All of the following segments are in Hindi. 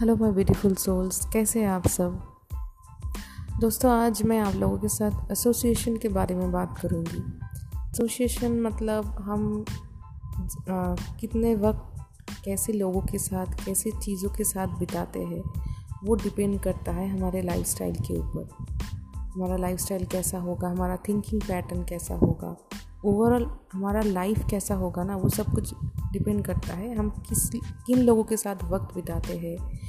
हेलो माय ब्यूटीफुल सोल्स कैसे हैं आप सब? दोस्तों आज मैं आप लोगों के साथ एसोसिएशन के बारे में बात करूँगी। एसोसिएशन मतलब हम आ, कितने वक्त कैसे लोगों के साथ कैसी चीज़ों के साथ बिताते हैं वो डिपेंड करता है हमारे लाइफस्टाइल के ऊपर। हमारा लाइफस्टाइल कैसा होगा हमारा थिंकिंग पैटर्न कैसा होगा। ओवरऑल हमारा लाइफ कैसा होगा ना, वो सब कुछ डिपेंड करता है। हम किस, किन लोगों के साथ वक्त बिताते हैं,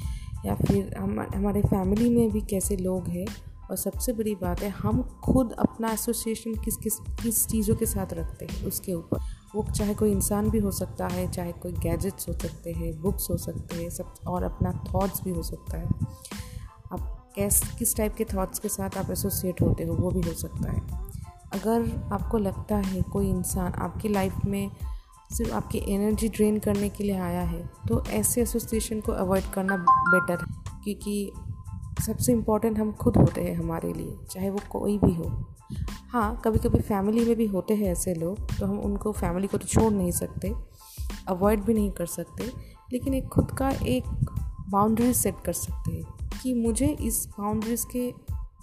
या फिर हम, हमारे फैमिली में भी कैसे लोग हैं। और सबसे बड़ी बात है, हम खुद अपना एसोसिएशन किस किस किस चीज़ों के साथ रखते हैं, उसके ऊपर। वो चाहे कोई इंसान भी हो सकता है, चाहे कोई गैजेट्स हो सकते हैं बुक्स हो सकते हैं, सब, और अपना थॉट्स भी हो सकता है। आप कैस किस टाइप के थॉट्स के साथ आप एसोसिएट होते हो, वो भी हो सकता है। अगर आपको लगता है कोई इंसान आपकी लाइफ में सिर्फ़ आपकी एनर्जी ड्रेन करने के लिए आया है तो ऐसे एसोसिएशन को अवॉइड करना बेटर है। क्योंकि सबसे इंपॉर्टेंट हम खुद होते हैं हमारे लिए, चाहे वो कोई भी हो। हाँ कभी कभी फैमिली में भी होते हैं ऐसे लोग तो हम उनको फैमिली को तो छोड़ नहीं सकते अवॉइड भी नहीं कर सकते, लेकिन एक खुद का एक बाउंड्री सेट कर सकते हैं कि मुझे इस बाउंड्रीज़ के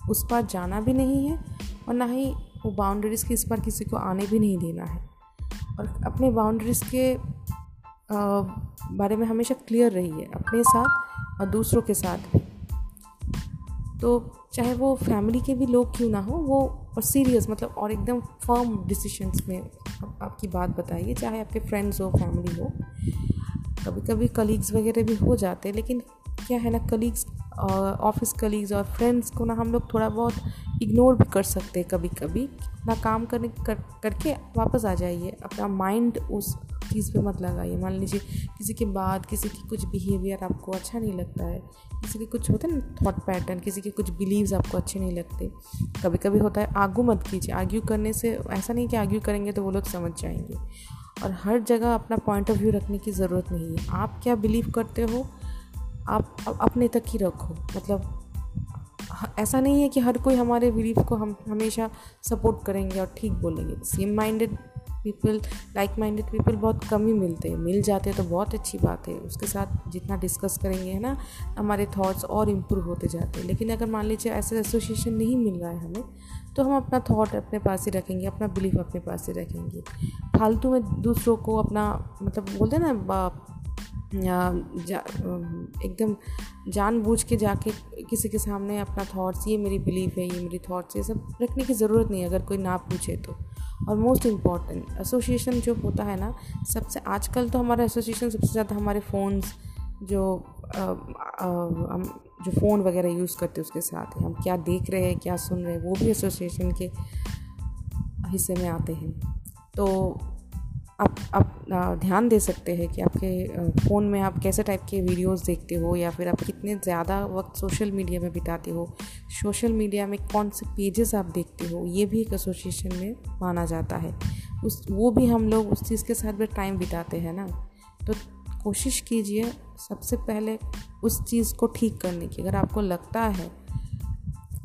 उस पार जाना भी नहीं है और ना ही वो बाउंड्रीज़ के इस पर किसी को आने भी नहीं देना है। और अपने बाउंड्रीज़ के बारे में हमेशा क्लियर रहिए, अपने साथ और दूसरों के साथ भी। तो चाहे वो फैमिली के भी लोग क्यों ना हो, वो और सीरियस मतलब और एकदम फर्म डिसीशंस में आपकी बात बताइए, चाहे आपके फ्रेंड्स हो फैमिली हो। कभी कभी कलीग्स वगैरह भी हो जाते हैं, लेकिन क्या है ना कलीग्स ऑफ़िस कलीग्स और फ्रेंड्स को ना हम लोग थोड़ा बहुत इग्नोर भी कर सकते हैं कभी कभी ना काम करने कर, करके वापस आ जाइए। अपना माइंड उस चीज़ पे मत लगाइए। मान लीजिए किसी के बाद किसी की कुछ बिहेवियर आपको अच्छा नहीं लगता है। किसी के कुछ होते हैं ना थॉट पैटर्न किसी के कुछ बिलीव्स आपको अच्छे नहीं लगते। कभी कभी होता है, आगू मत कीजिए। आर्ग्यू करने से ऐसा नहीं कि आर्ग्यू करेंगे तो वो लोग समझ जाएँगे। और हर जगह अपना पॉइंट ऑफ़ व्यू रखने की ज़रूरत नहीं है। आप क्या बिलीव करते हो आप अपने तक ही रखो। मतलब ऐसा नहीं है कि हर कोई हमारे बिलीफ को हम, हमेशा सपोर्ट करेंगे और ठीक बोलेंगे। Same minded people like minded people बहुत कम ही मिलते हैं। मिल जाते हैं तो बहुत अच्छी बात है। उसके साथ जितना डिस्कस करेंगे, है ना, हमारे थॉट्स और इम्प्रूव होते जाते हैं। लेकिन अगर मान लीजिए ऐसे एसोसिएशन नहीं मिल रहा है हमें तो हम अपना थॉट अपने पास ही रखेंगे, अपना बिलीफ अपने पास ही रखेंगे। फालतू में दूसरों को अपना मतलब बोलते हैं ना जा, एकदम जानबूझ के जाके किसी के सामने अपना थॉट्स ये मेरी बिलीफ है ये मेरी थॉट्स ये सब रखने की ज़रूरत नहीं है अगर कोई ना पूछे तो। और मोस्ट इंपॉर्टेंट एसोसिएशन जो होता है ना सबसे आजकल तो हमारा एसोसिएशन सबसे ज़्यादा हमारे फ़ोन्स जो हम जो फ़ोन वगैरह यूज़ करते हैं उसके साथ है हम क्या देख रहे हैं क्या सुन रहे हैं वो भी एसोसिएशन के हिस्से में आते हैं। तो आप आप ध्यान दे सकते हैं कि आपके फ़ोन में आप कैसे टाइप के वीडियोस देखते हो या फिर आप कितने ज़्यादा वक्त सोशल मीडिया में बिताते हो। सोशल मीडिया में कौन से पेजेस आप देखते हो, ये भी एक एसोसिएशन में माना जाता है। उस, वो भी हम लोग उस चीज़ के साथ भी टाइम बिताते हैं ना। तो कोशिश कीजिए सबसे पहले उस चीज़ को ठीक करने की। अगर आपको लगता है,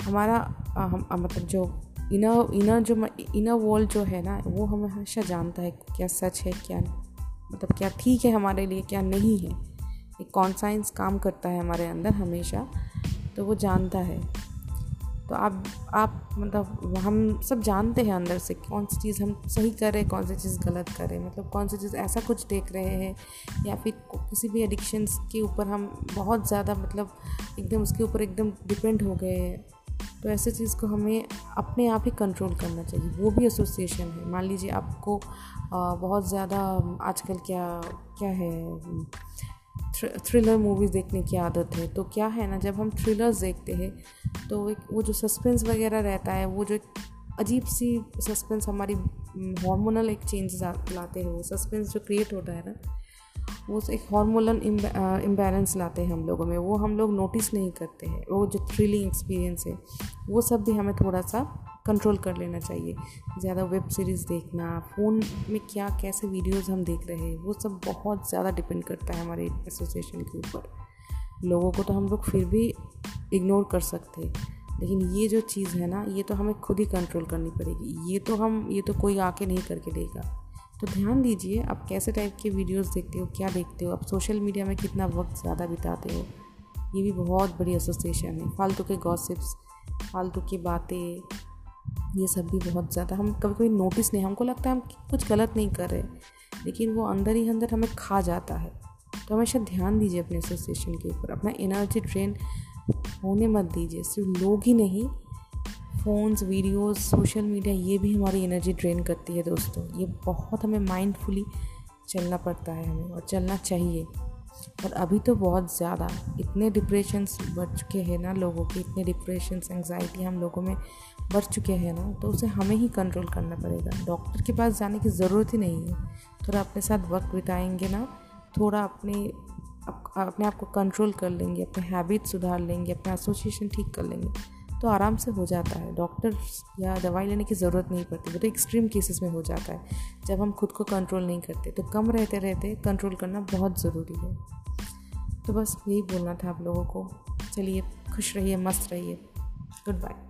हमारा हम मतलब जो इनर इनर जो इनर वर्ल्ड जो है ना, वो हमें हमेशा जानता है क्या सच है, क्या मतलब क्या ठीक है हमारे लिए, क्या नहीं है। एक कॉन्साइंस काम करता है हमारे अंदर हमेशा तो वो जानता है। तो आप आप मतलब हम सब जानते हैं अंदर से कौन सी चीज़ हम सही कर रहे कौन सी चीज़ गलत कर मतलब कौन सी चीज़ ऐसा कुछ देख रहे हैं, या फिर किसी भी एडिक्शंस के ऊपर हम बहुत ज़्यादा मतलब एकदम उसके ऊपर एकदम डिपेंड हो गए हैं। तो ऐसे चीज़ को हमें अपने आप ही कंट्रोल करना चाहिए। वो भी एसोसिएशन है। मान लीजिए आपको बहुत ज़्यादा, आजकल क्या क्या है थ्रिलर मूवीज़ देखने की आदत है। तो क्या है ना, जब हम थ्रिलर्स देखते हैं तो एक, वो जो सस्पेंस वगैरह रहता है, वो जो अजीब सी सस्पेंस हमारी हार्मोनल एक चेंजेस लाते हैं। वो सस्पेंस जो क्रिएट होता है ना वो एक हार्मोनल इम्बैलेंस लाते हैं हम लोगों में। वो हम लोग नोटिस नहीं करते हैं। वो जो थ्रिलिंग एक्सपीरियंस है, वो सब भी हमें थोड़ा सा कंट्रोल कर लेना चाहिए। ज़्यादा वेब सीरीज़ देखना फ़ोन में क्या, कैसे वीडियोस हम देख रहे हैं, वो सब बहुत ज़्यादा डिपेंड करता है हमारे एसोसिएशन के ऊपर। लोगों को तो हम लोग फिर भी इग्नोर कर सकते हैं। लेकिन ये जो चीज़ है ना, ये तो हमें खुद ही कंट्रोल करनी पड़ेगी। ये तो हम, ये तो कोई आके नहीं करके देगा। तो ध्यान दीजिए, आप कैसे टाइप के वीडियोस देखते हो, क्या देखते हो? आप सोशल मीडिया में कितना वक्त ज़्यादा बिताते हो? ये भी बहुत बड़ी एसोसिएशन है। फालतू के गॉसिप्स फालतू की बातें, ये सब भी बहुत ज़्यादा। हम कभी कभी नोटिस नहीं, हमको लगता है हम कुछ गलत नहीं कर रहे लेकिन वो अंदर ही अंदर हमें खा जाता है। तो हमेशा ध्यान दीजिए अपने एसोसिएशन के ऊपर। अपना एनर्जी ड्रेन होने मत दीजिए, सिर्फ़ लोग ही नहीं फ़ोन्स, वीडियोस, सोशल मीडिया, ये भी हमारी एनर्जी ड्रेन करती है दोस्तों। ये बहुत हमें माइंडफुली चलना पड़ता है हमें और चलना चाहिए। और अभी तो बहुत ज़्यादा इतने डिप्रेशंस बढ़ चुके हैं ना लोगों के, इतने डिप्रेशंस एंगजाइटी हम लोगों में बढ़ चुके हैं ना तो उसे हमें ही कंट्रोल करना पड़ेगा। डॉक्टर के पास जाने की ज़रूरत ही नहीं है। थोड़ा अपने साथ वक्त बिताएँगे ना, थोड़ा अपने अपने आप को कंट्रोल कर लेंगे, अपने हैबिट सुधार लेंगे, अपना एसोसिएशन ठीक कर लेंगे। तो आराम से हो जाता है। डॉक्टर या दवाई लेने की ज़रूरत नहीं पड़ती, वो तो एक्सट्रीम केसेस में हो जाता है। जब हम खुद को कंट्रोल नहीं करते तो कम रहते रहते कंट्रोल करना बहुत ज़रूरी है। तो बस यही बोलना था आप लोगों को। चलिए, खुश रहिए, मस्त रहिए। Good bye